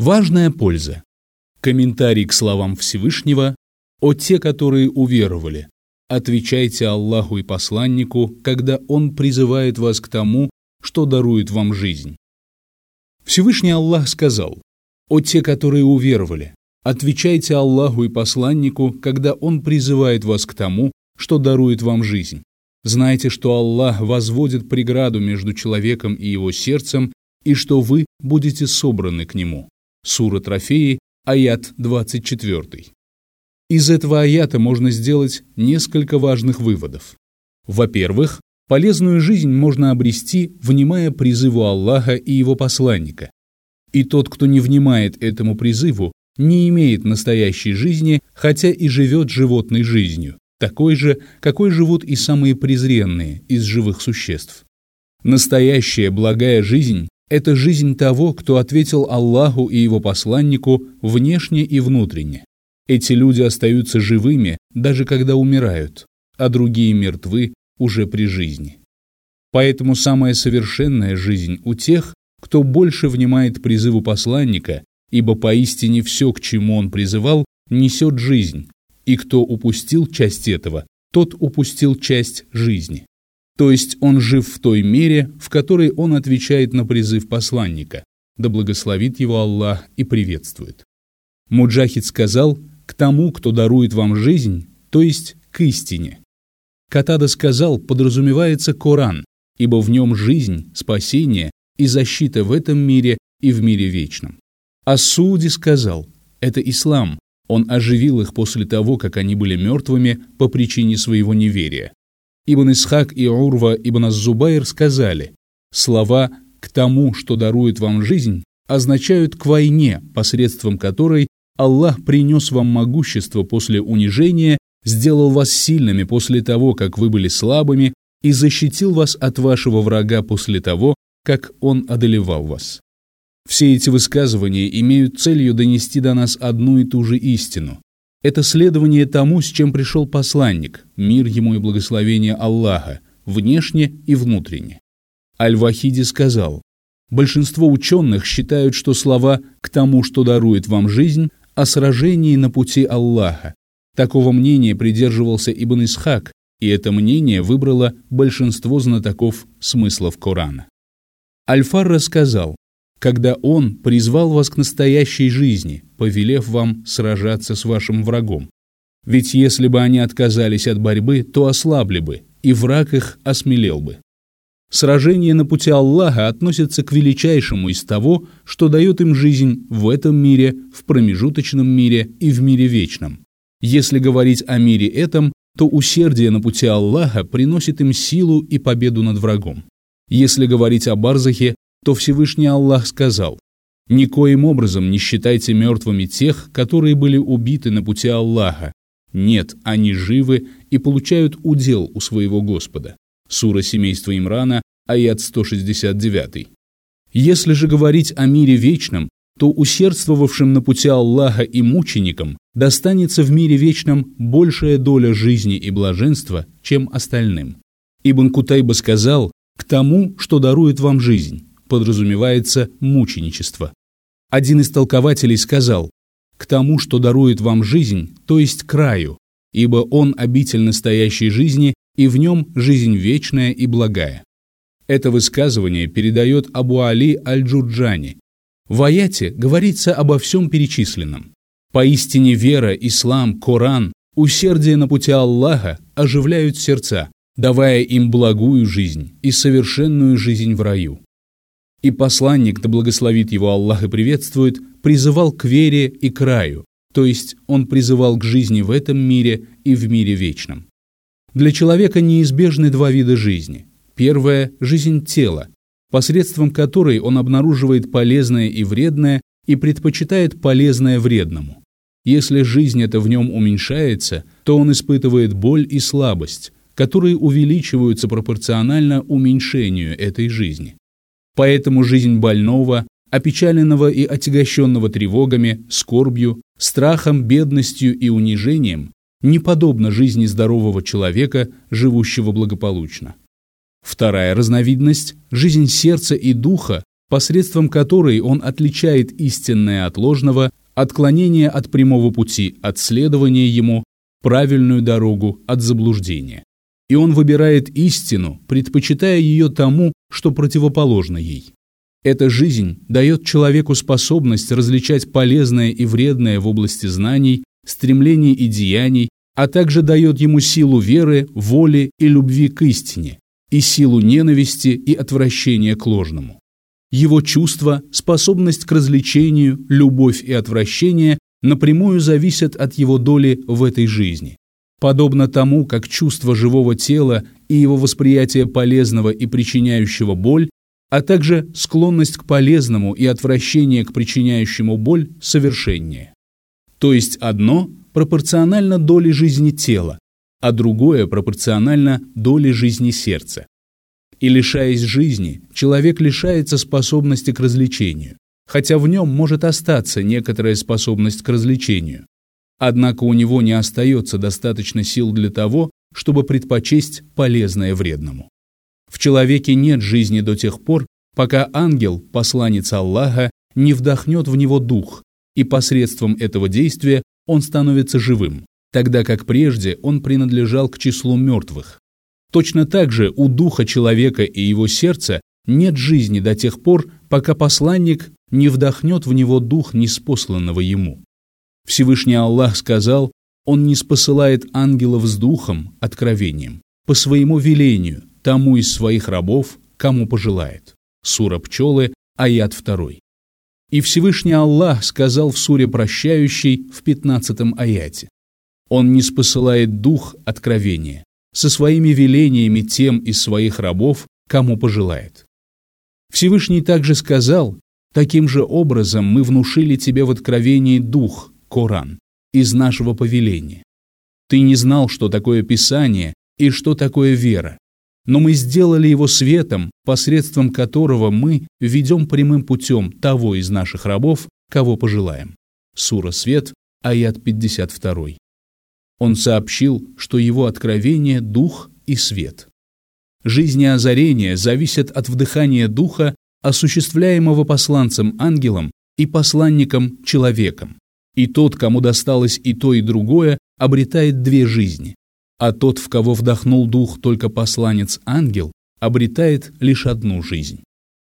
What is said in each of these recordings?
Важная польза. Комментарий к словам Всевышнего «О те, которые уверовали, отвечайте Аллаху и посланнику, когда Он призывает вас к тому, что дарует вам жизнь». Всевышний Аллах сказал «О те, которые уверовали, отвечайте Аллаху и посланнику, когда Он призывает вас к тому, что дарует вам жизнь. Знайте, что Аллах возводит преграду между человеком и его сердцем, и что вы будете собраны к Нему». Сура Трофеи, аят 24. Из этого аята можно сделать несколько важных выводов. Во-первых, полезную жизнь можно обрести, внимая призыву Аллаха и его посланника. И тот, кто не внимает этому призыву, не имеет настоящей жизни, хотя и живет животной жизнью, такой же, какой живут и самые презренные из живых существ. Настоящая благая жизнь это жизнь того, кто ответил Аллаху и его посланнику внешне и внутренне. Эти люди остаются живыми, даже когда умирают, а другие мертвы уже при жизни. Поэтому самая совершенная жизнь у тех, кто больше внимает призыву посланника, ибо поистине все, к чему он призывал, несет жизнь, и кто упустил часть этого, тот упустил часть жизни то есть он жив в той мере, в которой он отвечает на призыв посланника, да благословит его Аллах и приветствует. Муджахид сказал «к тому, кто дарует вам жизнь», то есть к истине. Катада сказал, подразумевается Коран, ибо в нем жизнь, спасение и защита в этом мире и в мире вечном. А Суди сказал, это ислам, он оживил их после того, как они были мертвыми по причине своего неверия. Ибн Исхак и Урва ибн Аз-Зубайр сказали, слова «к тому, что дарует вам жизнь» означают «к войне», посредством которой Аллах принес вам могущество после унижения, сделал вас сильными после того, как вы были слабыми, и защитил вас от вашего врага после того, как он одолевал вас. Все эти высказывания имеют целью донести до нас одну и ту же истину. Это следование тому, с чем пришел посланник, мир ему и благословение Аллаха, внешне и внутренне. Аль-Вахиди сказал, большинство ученых считают, что слова «к тому, что дарует вам жизнь» о сражении на пути Аллаха. Такого мнения придерживался Ибн Исхак, и это мнение выбрало большинство знатоков смыслов Корана. Аль-Фар рассказал, когда Он призвал вас к настоящей жизни, повелев вам сражаться с вашим врагом. Ведь если бы они отказались от борьбы, то ослабли бы, и враг их осмелел бы. Сражение на пути Аллаха относится к величайшему из того, что дает им жизнь в этом мире, в промежуточном мире и в мире вечном. Если говорить о мире этом, то усердие на пути Аллаха приносит им силу и победу над врагом. Если говорить о Барзахе, то Всевышний Аллах сказал, «Никоим образом не считайте мертвыми тех, которые были убиты на пути Аллаха. Нет, они живы и получают удел у своего Господа». Сура семейства Имрана, аят 169. Если же говорить о мире вечном, то усердствовавшим на пути Аллаха и мученикам достанется в мире вечном большая доля жизни и блаженства, чем остальным. Ибн Кутайба сказал, «К тому, что дарует вам жизнь» подразумевается мученичество. Один из толкователей сказал, «К тому, что дарует вам жизнь, то есть краю, ибо он обитель настоящей жизни, и в нем жизнь вечная и благая». Это высказывание передает Абу Али Аль-Джурджани. В аяте говорится обо всем перечисленном. Поистине вера, ислам, Коран, усердие на пути Аллаха оживляют сердца, давая им благую жизнь и совершенную жизнь в раю. И посланник, да благословит его Аллах и приветствует, призывал к вере и к раю, то есть он призывал к жизни в этом мире и в мире вечном. Для человека неизбежны два вида жизни. Первая – жизнь тела, посредством которой он обнаруживает полезное и вредное и предпочитает полезное вредному. Если жизнь эта в нем уменьшается, то он испытывает боль и слабость, которые увеличиваются пропорционально уменьшению этой жизни. Поэтому жизнь больного, опечаленного и отягощенного тревогами, скорбью, страхом, бедностью и унижением не подобна жизни здорового человека, живущего благополучно. Вторая разновидность – жизнь сердца и духа, посредством которой он отличает истинное от ложного, отклонение от прямого пути от следования ему, правильную дорогу от заблуждения. И он выбирает истину, предпочитая ее тому, что противоположно ей. Эта жизнь дает человеку способность различать полезное и вредное в области знаний, стремлений и деяний, а также дает ему силу веры, воли и любви к истине, и силу ненависти и отвращения к ложному. Его чувства, способность к развлечению, любовь и отвращение напрямую зависят от его доли в этой жизни. Подобно тому, как чувство живого тела и его восприятие полезного и причиняющего боль а также склонность к полезному и отвращение к причиняющему боль совершеннее. То есть одно пропорционально доле жизни тела, а другое пропорционально доле жизни сердца. И лишаясь жизни, человек лишается способности к развлечению, хотя в нем может остаться некоторая способность к развлечению. Однако у него не остается достаточно сил для того, чтобы предпочесть полезное вредному. В человеке нет жизни до тех пор, пока ангел, посланец Аллаха, не вдохнет в него дух, и посредством этого действия он становится живым, тогда как прежде он принадлежал к числу мертвых. Точно так же у духа человека и его сердца нет жизни до тех пор, пока посланник не вдохнет в него дух неспосланного ему. Всевышний Аллах сказал, Он не спосылает ангелов с духом, откровением, по своему велению, тому из своих рабов, кому пожелает. Сура Пчелы, аят 2. И Всевышний Аллах сказал в суре прощающей в 15 аяте. Он не спосылает дух откровения со своими велениями тем из своих рабов, кому пожелает. Всевышний также сказал, таким же образом мы внушили тебе в откровении дух, Коран, из нашего повеления. Ты не знал, что такое Писание и что такое вера, но мы сделали его светом, посредством которого мы ведем прямым путем того из наших рабов, кого пожелаем. Сура Свет, аят 52. Он сообщил, что его откровение – дух и свет. Жизнь и озарение зависят от вдыхания духа, осуществляемого посланцем-ангелом и посланником-человеком. И тот, кому досталось и то, и другое, обретает две жизни а тот, в кого вдохнул дух только посланец-ангел, обретает лишь одну жизнь.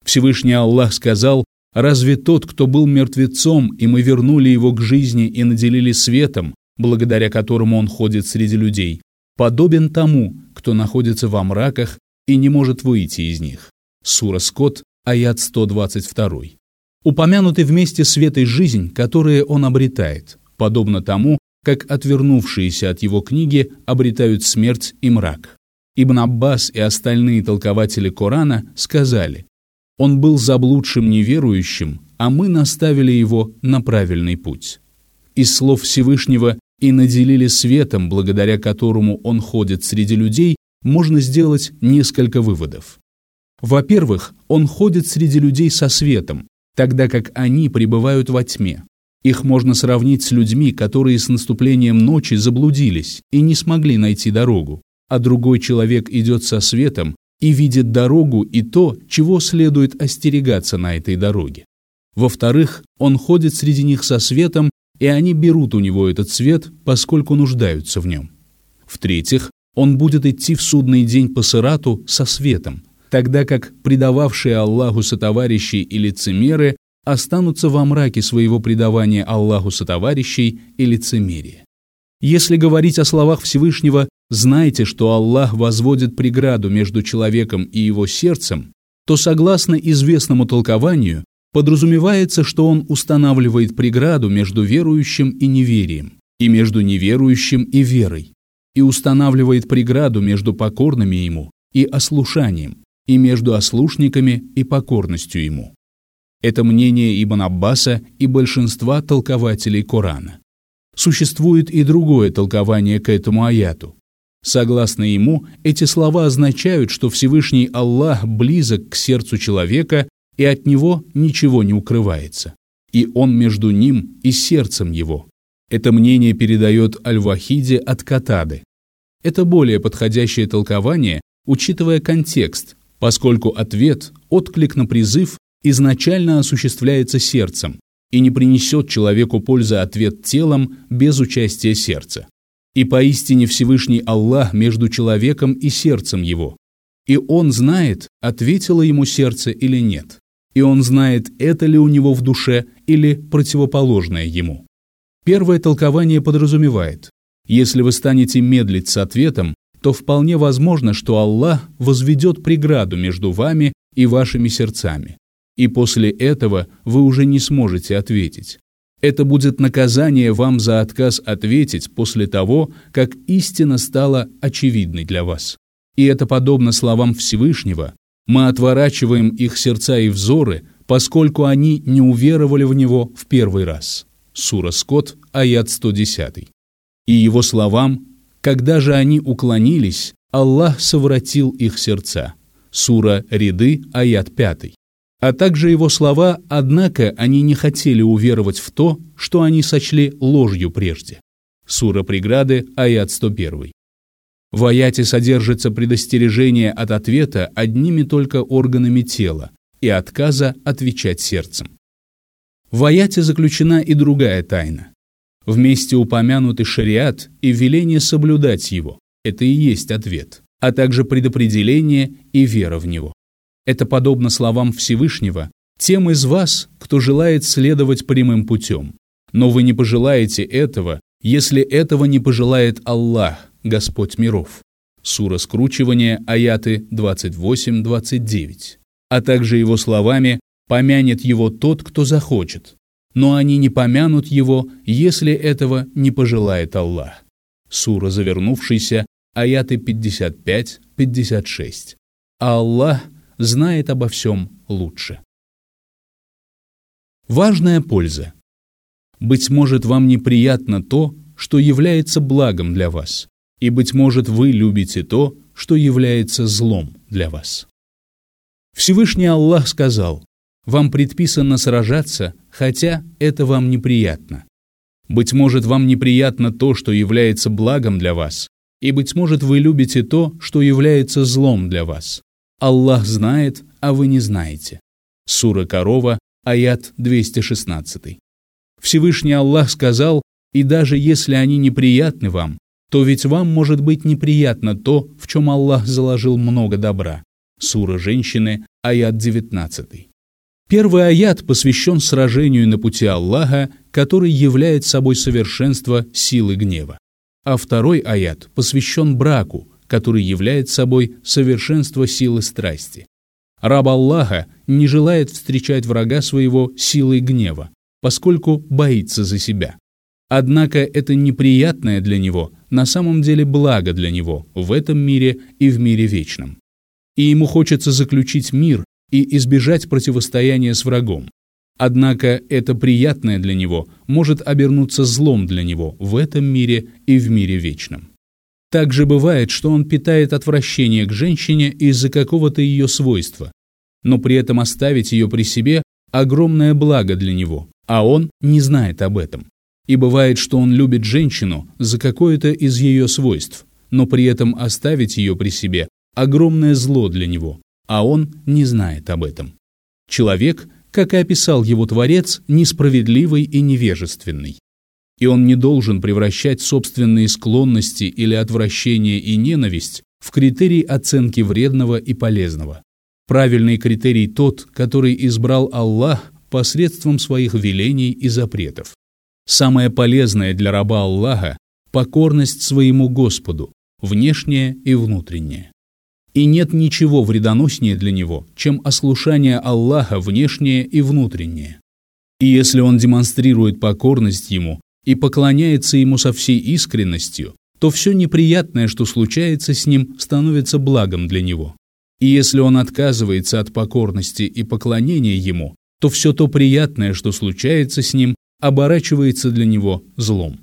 Всевышний Аллах сказал, «Разве тот, кто был мертвецом, и мы вернули его к жизни и наделили светом, благодаря которому он ходит среди людей, подобен тому, кто находится во мраках и не может выйти из них?» Сура Скот, аят 122. Упомянуты вместе свет и жизнь, которые он обретает, подобно тому, как отвернувшиеся от его книги обретают смерть и мрак. Ибн Аббас и остальные толкователи Корана сказали, «Он был заблудшим неверующим, а мы наставили его на правильный путь». Из слов Всевышнего «и наделили светом, благодаря которому он ходит среди людей», можно сделать несколько выводов. Во-первых, он ходит среди людей со светом, тогда как они пребывают во тьме. Их можно сравнить с людьми, которые с наступлением ночи заблудились и не смогли найти дорогу, а другой человек идет со светом и видит дорогу и то, чего следует остерегаться на этой дороге. Во-вторых, он ходит среди них со светом, и они берут у него этот свет, поскольку нуждаются в нем. В-третьих, он будет идти в судный день по сырату со светом, тогда как предававшие Аллаху сотоварищи и лицемеры останутся во мраке своего предавания Аллаху сотоварищей и лицемерия. Если говорить о словах Всевышнего «знайте, что Аллах возводит преграду между человеком и его сердцем», то, согласно известному толкованию, подразумевается, что он устанавливает преграду между верующим и неверием, и между неверующим и верой, и устанавливает преграду между покорными ему и ослушанием, и между ослушниками и покорностью ему. Это мнение Ибн Аббаса и большинства толкователей Корана. Существует и другое толкование к этому аяту. Согласно ему, эти слова означают, что Всевышний Аллах близок к сердцу человека и от него ничего не укрывается, и он между ним и сердцем его. Это мнение передает Аль-Вахиде от Катады. Это более подходящее толкование, учитывая контекст, поскольку ответ, отклик на призыв изначально осуществляется сердцем и не принесет человеку пользы ответ телом без участия сердца. И поистине Всевышний Аллах между человеком и сердцем его. И он знает, ответило ему сердце или нет. И он знает, это ли у него в душе или противоположное ему. Первое толкование подразумевает, если вы станете медлить с ответом, то вполне возможно, что Аллах возведет преграду между вами и вашими сердцами. И после этого вы уже не сможете ответить. Это будет наказание вам за отказ ответить после того, как истина стала очевидной для вас. И это подобно словам Всевышнего «Мы отворачиваем их сердца и взоры, поскольку они не уверовали в Него в первый раз». Сура Скот, аят 110. И его словам когда же они уклонились, Аллах совратил их сердца. Сура Ряды, аят 5. А также его слова «Однако они не хотели уверовать в то, что они сочли ложью прежде». Сура Преграды, аят 101. В аяте содержится предостережение от ответа одними только органами тела и отказа отвечать сердцем. В аяте заключена и другая тайна. Вместе упомянуты шариат и веление соблюдать его. Это и есть ответ, а также предопределение и вера в него. Это подобно словам Всевышнего «Тем из вас, кто желает следовать прямым путем. Но вы не пожелаете этого, если этого не пожелает Аллах, Господь миров». Сура скручивания, аяты 28-29. А также его словами «Помянет его тот, кто захочет, но они не помянут его, если этого не пожелает Аллах. Сура завернувшийся, аяты 55-56. А Аллах знает обо всем лучше. Важная польза. Быть может, вам неприятно то, что является благом для вас, и, быть может, вы любите то, что является злом для вас. Всевышний Аллах сказал, вам предписано сражаться, хотя это вам неприятно. Быть может, вам неприятно то, что является благом для вас, и, быть может, вы любите то, что является злом для вас. Аллах знает, а вы не знаете. Сура Корова, аят 216. Всевышний Аллах сказал, и даже если они неприятны вам, то ведь вам может быть неприятно то, в чем Аллах заложил много добра. Сура женщины, аят 19. Первый аят посвящен сражению на пути Аллаха, который является собой совершенство силы гнева. А второй аят посвящен браку, который является собой совершенство силы страсти. Раб Аллаха не желает встречать врага своего силой гнева, поскольку боится за себя. Однако это неприятное для него на самом деле благо для него в этом мире и в мире вечном. И ему хочется заключить мир и избежать противостояния с врагом. Однако это приятное для него может обернуться злом для него в этом мире и в мире вечном. Также бывает, что он питает отвращение к женщине из-за какого-то ее свойства, но при этом оставить ее при себе – огромное благо для него, а он не знает об этом. И бывает, что он любит женщину за какое-то из ее свойств, но при этом оставить ее при себе – огромное зло для него, а он не знает об этом. Человек, как и описал его Творец, несправедливый и невежественный. И он не должен превращать собственные склонности или отвращение и ненависть в критерий оценки вредного и полезного. Правильный критерий тот, который избрал Аллах посредством своих велений и запретов. Самое полезное для раба Аллаха – покорность своему Господу, внешнее и внутреннее. И нет ничего вредоноснее для него, чем ослушание Аллаха внешнее и внутреннее. И если он демонстрирует покорность ему и поклоняется ему со всей искренностью, то все неприятное, что случается с ним, становится благом для него. И если он отказывается от покорности и поклонения ему, то все то приятное, что случается с ним, оборачивается для него злом.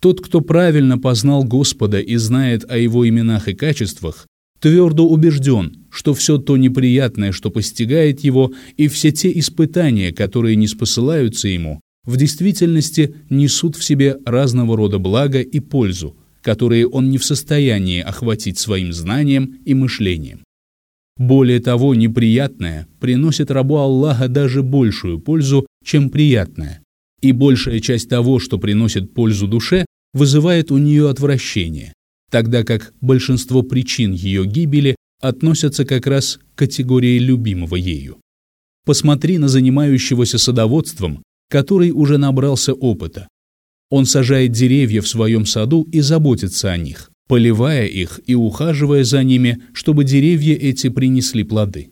Тот, кто правильно познал Господа и знает о его именах и качествах, твердо убежден, что все то неприятное, что постигает его, и все те испытания, которые не спосылаются ему, в действительности несут в себе разного рода блага и пользу, которые он не в состоянии охватить своим знанием и мышлением. Более того, неприятное приносит рабу Аллаха даже большую пользу, чем приятное. И большая часть того, что приносит пользу душе, вызывает у нее отвращение, тогда как большинство причин ее гибели относятся как раз к категории любимого ею. Посмотри на занимающегося садоводством, который уже набрался опыта. Он сажает деревья в своем саду и заботится о них поливая их и ухаживая за ними, чтобы деревья эти принесли плоды.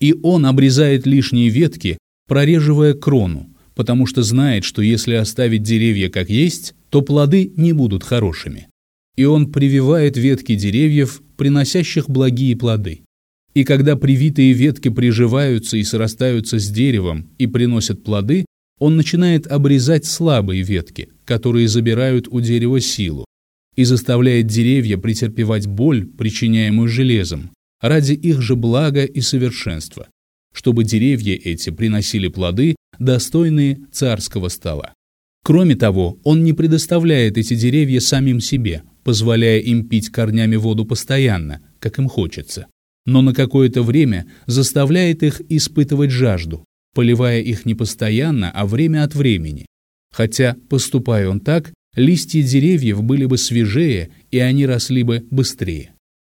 И он обрезает лишние ветки, прореживая крону, потому что знает, что если оставить деревья как есть, то плоды не будут хорошими. И он прививает ветки деревьев, приносящих благие плоды. И когда привитые ветки приживаются и срастаются с деревом и приносят плоды, он начинает обрезать слабые ветки, которые забирают у дерева силу, и заставляет деревья претерпевать боль, причиняемую железом, ради их же блага и совершенства, чтобы деревья эти приносили плоды, достойные царского стола. Кроме того, он не предоставляет эти деревья самим себе, позволяя им пить корнями воду постоянно, как им хочется, но на какое-то время заставляет их испытывать жажду, поливая их не постоянно, а время от времени. Хотя, поступая он так, листья деревьев были бы свежее, и они росли бы быстрее.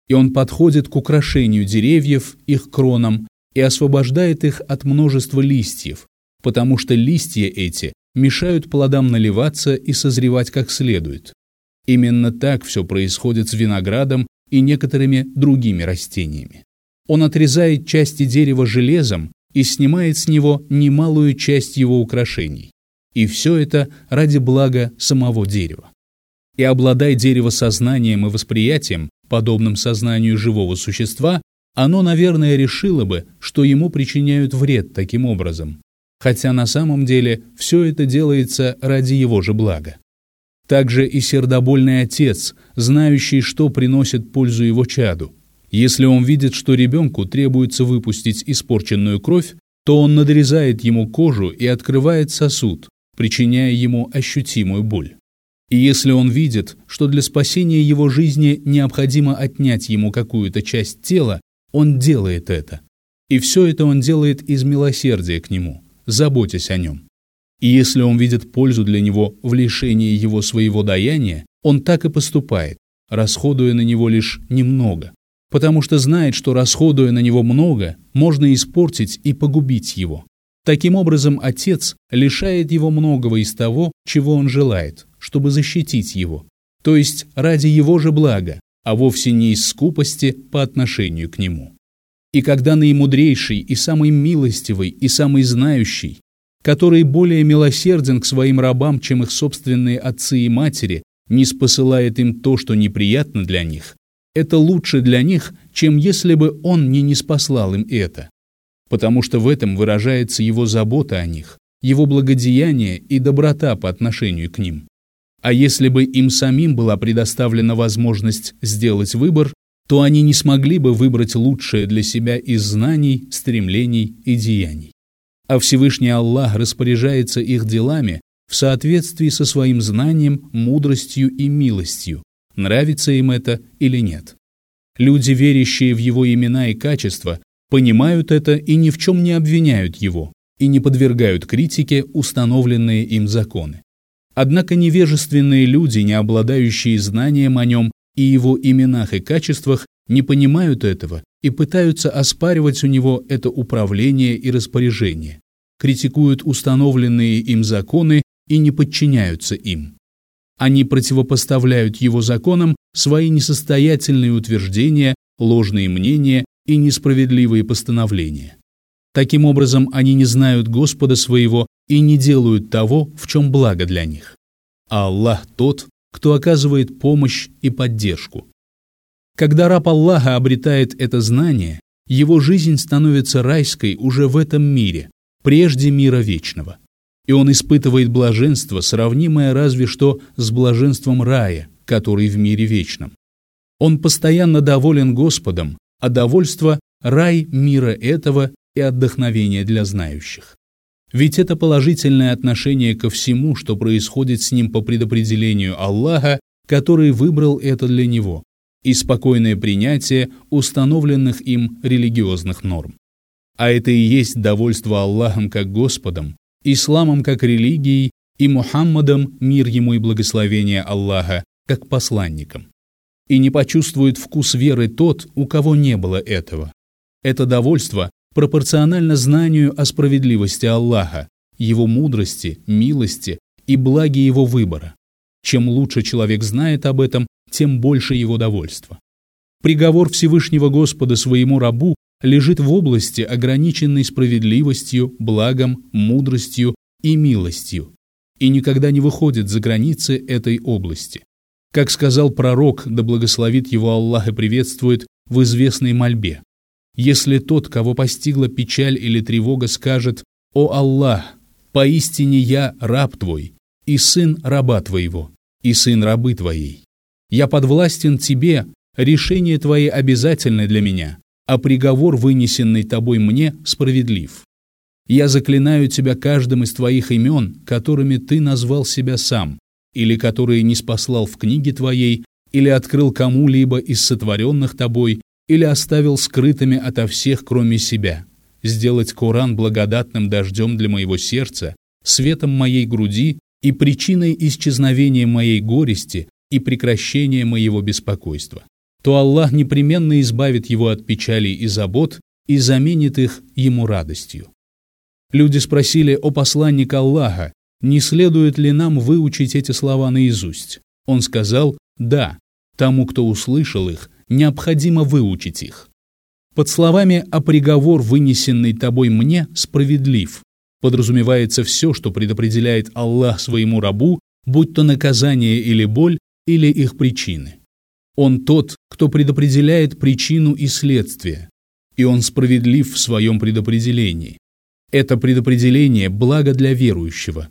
И он подходит к украшению деревьев, их кронам, и освобождает их от множества листьев, потому что листья эти мешают плодам наливаться и созревать как следует. Именно так все происходит с виноградом и некоторыми другими растениями. Он отрезает части дерева железом и снимает с него немалую часть его украшений. И все это ради блага самого дерева. И обладая дерево сознанием и восприятием, подобным сознанию живого существа, оно, наверное, решило бы, что ему причиняют вред таким образом, хотя на самом деле все это делается ради его же блага. Также и сердобольный отец, знающий, что приносит пользу его чаду. Если он видит, что ребенку требуется выпустить испорченную кровь, то он надрезает ему кожу и открывает сосуд, причиняя ему ощутимую боль. И если он видит, что для спасения его жизни необходимо отнять ему какую-то часть тела, он делает это. И все это он делает из милосердия к нему, заботясь о нем. И если он видит пользу для него в лишении его своего даяния, он так и поступает, расходуя на него лишь немного, потому что знает, что расходуя на него много, можно испортить и погубить его. Таким образом, отец лишает его многого из того, чего он желает, чтобы защитить его, то есть ради его же блага, а вовсе не из скупости по отношению к нему. И когда наимудрейший и самый милостивый и самый знающий, который более милосерден к своим рабам, чем их собственные отцы и матери, не спосылает им то, что неприятно для них, это лучше для них, чем если бы он не неспослал им это потому что в этом выражается его забота о них, его благодеяние и доброта по отношению к ним. А если бы им самим была предоставлена возможность сделать выбор, то они не смогли бы выбрать лучшее для себя из знаний, стремлений и деяний. А Всевышний Аллах распоряжается их делами в соответствии со своим знанием, мудростью и милостью, нравится им это или нет. Люди, верящие в его имена и качества, понимают это и ни в чем не обвиняют его, и не подвергают критике установленные им законы. Однако невежественные люди, не обладающие знанием о нем и его именах и качествах, не понимают этого и пытаются оспаривать у него это управление и распоряжение, критикуют установленные им законы и не подчиняются им. Они противопоставляют его законам свои несостоятельные утверждения, ложные мнения и несправедливые постановления. Таким образом, они не знают Господа своего и не делают того, в чем благо для них. А Аллах тот, кто оказывает помощь и поддержку. Когда раб Аллаха обретает это знание, его жизнь становится райской уже в этом мире, прежде мира вечного. И он испытывает блаженство, сравнимое разве что с блаженством рая, который в мире вечном. Он постоянно доволен Господом а довольство – рай мира этого и отдохновение для знающих. Ведь это положительное отношение ко всему, что происходит с ним по предопределению Аллаха, который выбрал это для него, и спокойное принятие установленных им религиозных норм. А это и есть довольство Аллахом как Господом, исламом как религией и Мухаммадом, мир ему и благословение Аллаха, как посланником. И не почувствует вкус веры тот, у кого не было этого. Это довольство пропорционально знанию о справедливости Аллаха, его мудрости, милости и благе его выбора. Чем лучше человек знает об этом, тем больше его довольства. Приговор Всевышнего Господа своему рабу лежит в области, ограниченной справедливостью, благом, мудростью и милостью, и никогда не выходит за границы этой области. Как сказал пророк, да благословит его Аллах и приветствует, в известной мольбе. Если тот, кого постигла печаль или тревога, скажет «О Аллах, поистине я раб твой, и сын раба твоего, и сын рабы твоей. Я подвластен тебе, решение твое обязательно для меня, а приговор, вынесенный тобой мне, справедлив. Я заклинаю тебя каждым из твоих имен, которыми ты назвал себя сам, или которые не спаслал в книге твоей, или открыл кому-либо из сотворенных тобой, или оставил скрытыми ото всех, кроме себя. Сделать Коран благодатным дождем для моего сердца, светом моей груди и причиной исчезновения моей горести и прекращения моего беспокойства, то Аллах непременно избавит его от печалей и забот и заменит их ему радостью. Люди спросили о посланнике Аллаха, не следует ли нам выучить эти слова наизусть. Он сказал «Да, тому, кто услышал их, необходимо выучить их». Под словами «а приговор, вынесенный тобой мне, справедлив», подразумевается все, что предопределяет Аллах своему рабу, будь то наказание или боль, или их причины. Он тот, кто предопределяет причину и следствие, и он справедлив в своем предопределении. Это предопределение – благо для верующего.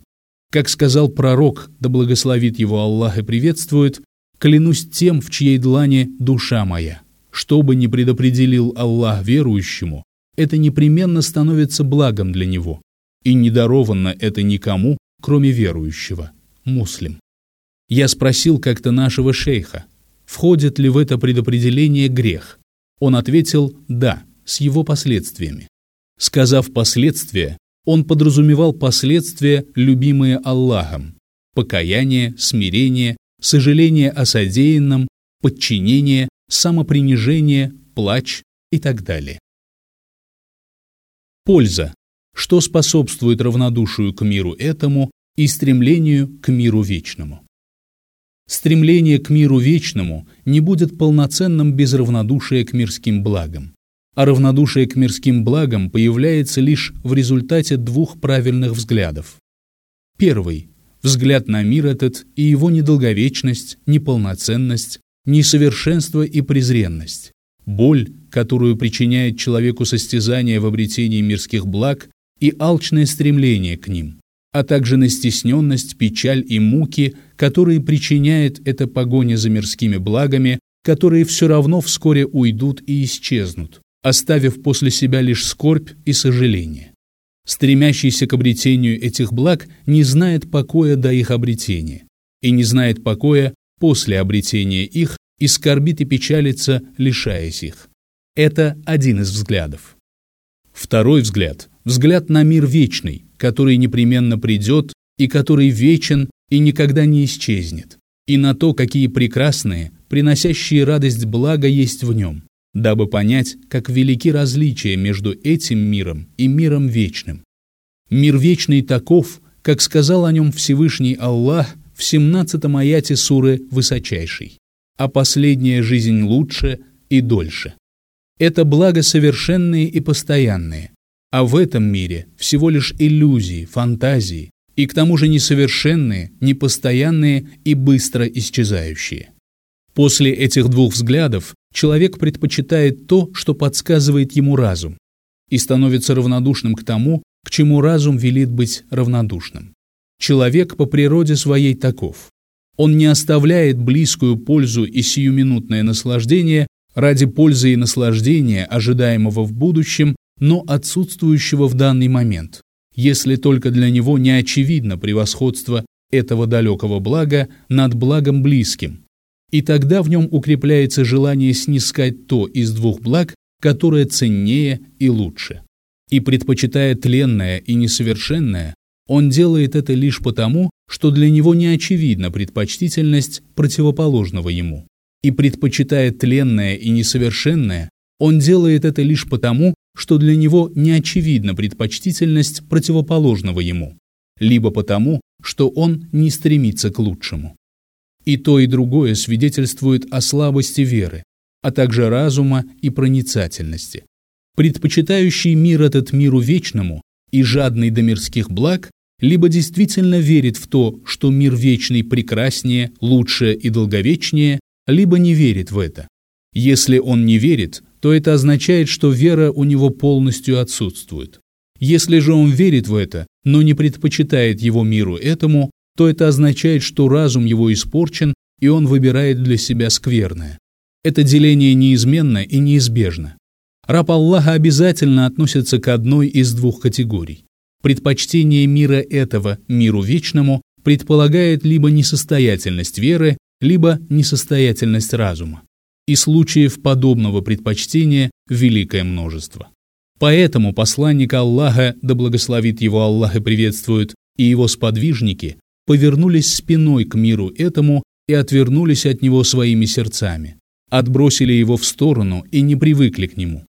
Как сказал пророк, да благословит его Аллах и приветствует, «Клянусь тем, в чьей длани душа моя». Что бы ни предопределил Аллах верующему, это непременно становится благом для него и не даровано это никому, кроме верующего, муслим. Я спросил как-то нашего шейха, входит ли в это предопределение грех. Он ответил «да», с его последствиями. Сказав последствия, он подразумевал последствия, любимые Аллахом, покаяние, смирение, сожаление о содеянном, подчинение, самопринижение, плач и так далее. Польза что способствует равнодушию к миру этому и стремлению к миру вечному. Стремление к миру вечному не будет полноценным без равнодушия к мирским благам, а равнодушие к мирским благам появляется лишь в результате двух правильных взглядов. Первый – взгляд на мир этот и его недолговечность, неполноценность, несовершенство и презренность, боль, которую причиняет человеку состязание в обретении мирских благ и алчное стремление к ним, а также на стесненность, печаль и муки, которые причиняет эта погоня за мирскими благами, которые все равно вскоре уйдут и исчезнут, оставив после себя лишь скорбь и сожаление. Стремящийся к обретению этих благ не знает покоя до их обретения, и не знает покоя после обретения их и скорбит и печалится, лишаясь их. Это один из взглядов. Второй взгляд взгляд на мир вечный, который непременно придет и который вечен и никогда не исчезнет, и на то, какие прекрасные, приносящие радость блага есть в нем, дабы понять, как велики различия между этим миром и миром вечным. Мир вечный таков, как сказал о нем Всевышний Аллах в 17 аяте суры «Высочайший», а последняя жизнь лучше и дольше. Это благо совершенные и постоянные, а в этом мире всего лишь иллюзии, фантазии, и к тому же несовершенные, непостоянные и быстро исчезающие. После этих двух взглядов человек предпочитает то, что подсказывает ему разум, и становится равнодушным к тому, к чему разум велит быть равнодушным. Человек по природе своей таков. Он не оставляет близкую пользу и сиюминутное наслаждение ради пользы и наслаждения, ожидаемого в будущем, но отсутствующего в данный момент, если только для него не очевидно превосходство этого далекого блага над благом близким, И тогда в нем укрепляется желание снискать то из двух благ, которое ценнее и лучше. И предпочитая тленное и несовершенное, он делает это лишь потому, что для него не очевидна предпочтительность противоположного ему. И предпочитая тленное и несовершенное, он делает это лишь потому, что для него не очевидна предпочтительность противоположного ему, либо потому, что он не стремится к лучшему. И то, и другое свидетельствует о слабости веры, а также разума и проницательности. Предпочитающий мир этот миру вечному и жадный до мирских благ, либо действительно верит в то, что мир вечный прекраснее, лучше и долговечнее, либо не верит в это. Если он не верит, то это означает, что вера у него полностью отсутствует. Если же он верит в это, но не предпочитает его миру этому, то это означает, что разум его испорчен, и он выбирает для себя скверное. Это деление неизменно и неизбежно. Раб Аллаха обязательно относится к одной из двух категорий. Предпочтение мира этого миру вечному предполагает либо несостоятельность веры, либо несостоятельность разума. И случаев подобного предпочтения великое множество. Поэтому посланник Аллаха, да благословит его Аллах и приветствует, и его сподвижники повернулись спиной к миру этому и отвернулись от него своими сердцами, отбросили его в сторону и не привыкли к нему.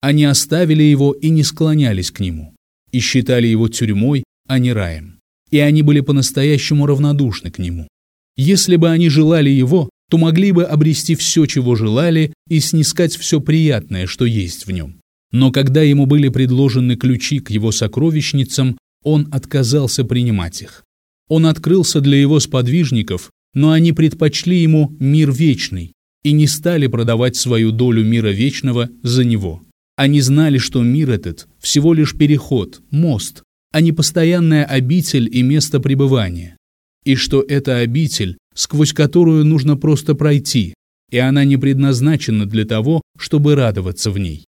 Они оставили его и не склонялись к нему, и считали его тюрьмой, а не раем. И они были по-настоящему равнодушны к нему. Если бы они желали его, то могли бы обрести все, чего желали, и снискать все приятное, что есть в нем. Но когда ему были предложены ключи к его сокровищницам, он отказался принимать их. Он открылся для его сподвижников, но они предпочли ему мир вечный и не стали продавать свою долю мира вечного за него. Они знали, что мир этот всего лишь переход, мост, а не постоянная обитель и место пребывания. И что это обитель, сквозь которую нужно просто пройти, и она не предназначена для того, чтобы радоваться в ней.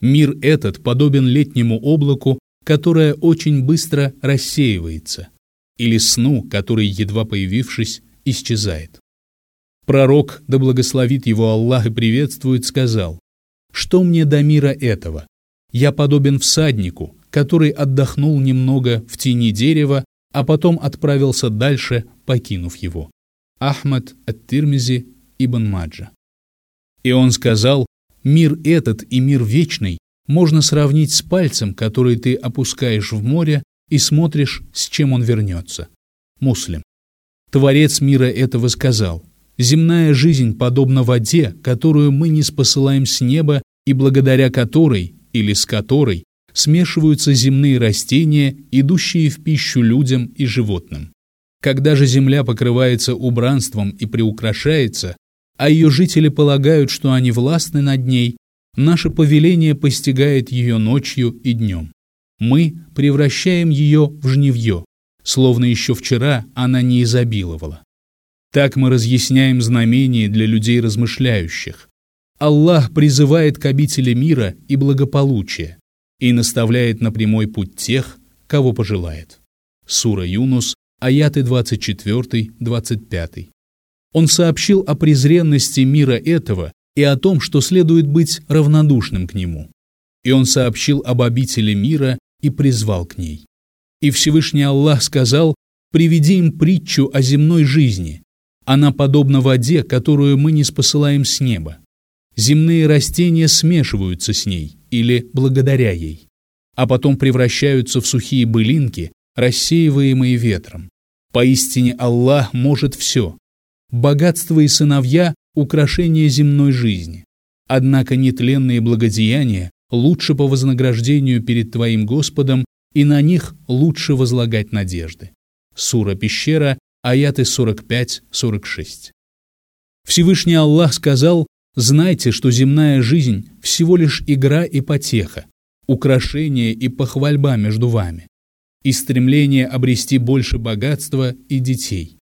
Мир этот подобен летнему облаку, которое очень быстро рассеивается, или сну, который, едва появившись, исчезает. Пророк, да благословит его Аллах и приветствует, сказал, «Что мне до мира этого? Я подобен всаднику, который отдохнул немного в тени дерева, а потом отправился дальше, покинув его». Ахмад ат-Тирмизи ибн Маджа. И он сказал, «Мир этот и мир вечный можно сравнить с пальцем, который ты опускаешь в море и смотришь, с чем он вернется. Муслим. Творец мира этого сказал, «Земная жизнь подобна воде, которую мы не спосылаем с неба и благодаря которой, или с которой, смешиваются земные растения, идущие в пищу людям и животным. Когда же земля покрывается убранством и приукрашается, а ее жители полагают, что они властны над ней, наше повеление постигает ее ночью и днем. Мы превращаем ее в жневье, словно еще вчера она не изобиловала. Так мы разъясняем знамения для людей размышляющих. Аллах призывает к обители мира и благополучия и наставляет на прямой путь тех, кого пожелает. Сура Юнус, аяты 24-25. Он сообщил о презренности мира этого и о том, что следует быть равнодушным к нему. И он сообщил об обители мира и призвал к ней. И Всевышний Аллах сказал, «Приведи им притчу о земной жизни. Она подобна воде, которую мы не спосылаем с неба. Земные растения смешиваются с ней или благодаря ей, а потом превращаются в сухие былинки, рассеиваемые ветром. Поистине Аллах может все. Богатство и сыновья – украшение земной жизни. Однако нетленные благодеяния лучше по вознаграждению перед твоим Господом, и на них лучше возлагать надежды. Сура Пещера, аяты 45-46. Всевышний Аллах сказал, «Знайте, что земная жизнь – всего лишь игра и потеха, украшение и похвальба между вами и стремление обрести больше богатства и детей.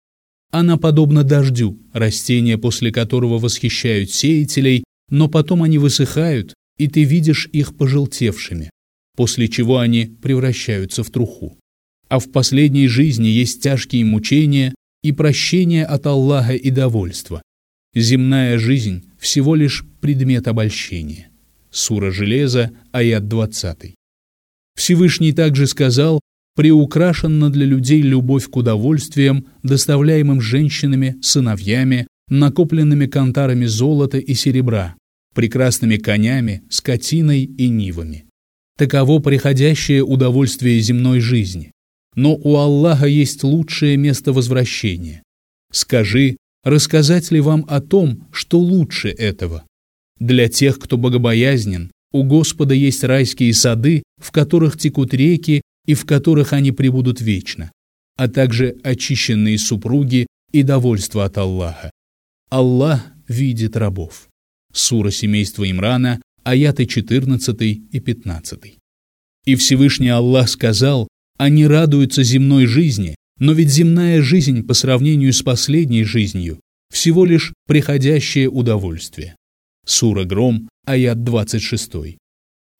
Она подобна дождю, растения, после которого восхищают сеятелей, но потом они высыхают, и ты видишь их пожелтевшими, после чего они превращаются в труху. А в последней жизни есть тяжкие мучения и прощение от Аллаха и довольство. Земная жизнь – всего лишь предмет обольщения. Сура Железа, аят 20. Всевышний также сказал, приукрашена для людей любовь к удовольствиям, доставляемым женщинами, сыновьями, накопленными кантарами золота и серебра, прекрасными конями, скотиной и нивами. Таково приходящее удовольствие земной жизни. Но у Аллаха есть лучшее место возвращения. Скажи, рассказать ли вам о том, что лучше этого? Для тех, кто богобоязнен, у Господа есть райские сады, в которых текут реки и в которых они пребудут вечно, а также очищенные супруги и довольство от Аллаха. Аллах видит рабов. Сура семейства Имрана, аяты 14 и 15. И Всевышний Аллах сказал, они радуются земной жизни, но ведь земная жизнь по сравнению с последней жизнью всего лишь приходящее удовольствие. Сура Гром, аят 26.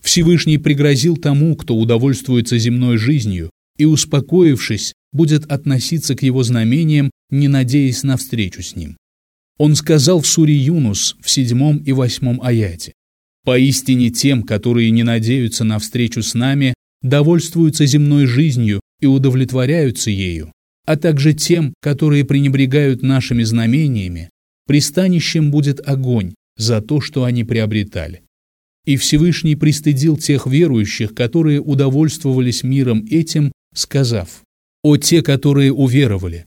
Всевышний пригрозил тому, кто удовольствуется земной жизнью, и, успокоившись, будет относиться к его знамениям, не надеясь на встречу с ним. Он сказал в суре Юнус в седьмом и восьмом аяте, «Поистине тем, которые не надеются на встречу с нами, довольствуются земной жизнью и удовлетворяются ею, а также тем, которые пренебрегают нашими знамениями, пристанищем будет огонь за то, что они приобретали. И Всевышний пристыдил тех верующих, которые удовольствовались миром этим, сказав, «О те, которые уверовали,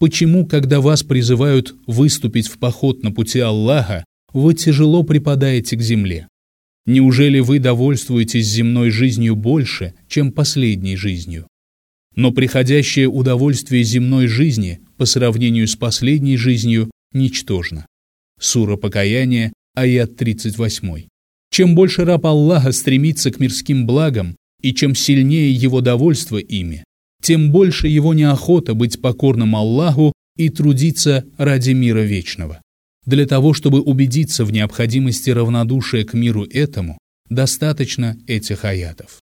Почему, когда вас призывают выступить в поход на пути Аллаха, вы тяжело припадаете к земле? Неужели вы довольствуетесь земной жизнью больше, чем последней жизнью? Но приходящее удовольствие земной жизни по сравнению с последней жизнью ничтожно. Сура Покаяния, аят 38. Чем больше раб Аллаха стремится к мирским благам, и чем сильнее его довольство ими, тем больше его неохота быть покорным Аллаху и трудиться ради мира вечного. Для того, чтобы убедиться в необходимости равнодушия к миру этому, достаточно этих аятов.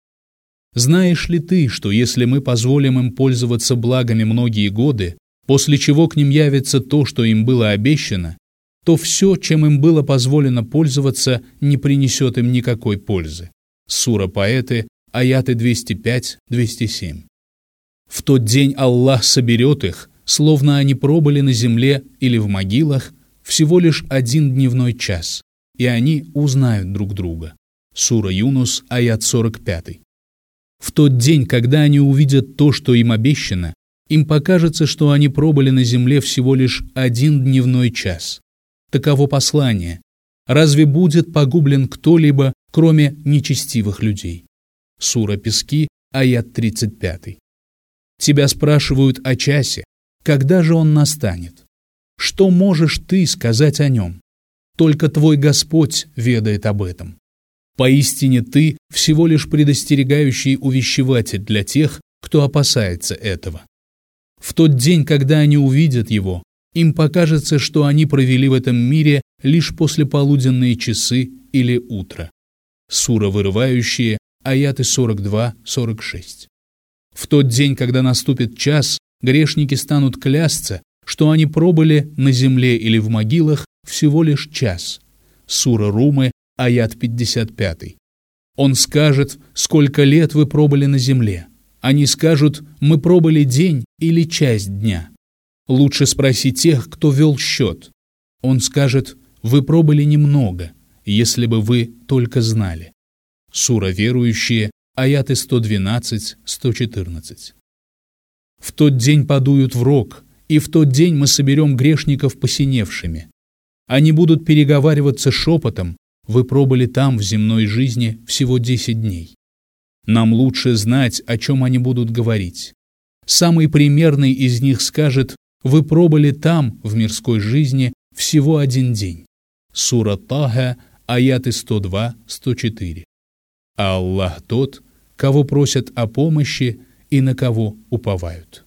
Знаешь ли ты, что если мы позволим им пользоваться благами многие годы, после чего к ним явится то, что им было обещано, то все, чем им было позволено пользоваться, не принесет им никакой пользы. Сура Поэты, аяты 205-207. В тот день Аллах соберет их, словно они пробыли на земле или в могилах всего лишь один дневной час, и они узнают друг друга. Сура Юнус, аят 45. В тот день, когда они увидят то, что им обещано, им покажется, что они пробыли на земле всего лишь один дневной час. Таково послание. Разве будет погублен кто-либо, кроме нечестивых людей? Сура Пески, аят 35. Тебя спрашивают о часе, когда же он настанет. Что можешь ты сказать о нем? Только твой Господь ведает об этом. Поистине ты всего лишь предостерегающий увещеватель для тех, кто опасается этого. В тот день, когда они увидят его, им покажется, что они провели в этом мире лишь после полуденные часы или утро. Сура вырывающие, аяты 42-46. В тот день, когда наступит час, грешники станут клясться, что они пробыли на земле или в могилах всего лишь час. Сура Румы, аят 55. Он скажет, сколько лет вы пробыли на земле. Они скажут, мы пробыли день или часть дня. Лучше спроси тех, кто вел счет. Он скажет, вы пробыли немного, если бы вы только знали. Сура верующие, аяты 112-114. В тот день подуют в рог, и в тот день мы соберем грешников посиневшими. Они будут переговариваться шепотом, вы пробыли там в земной жизни всего десять дней. Нам лучше знать, о чем они будут говорить. Самый примерный из них скажет, вы пробыли там в мирской жизни всего один день. Сура Тага, аяты 102-104. Аллах тот, кого просят о помощи и на кого уповают.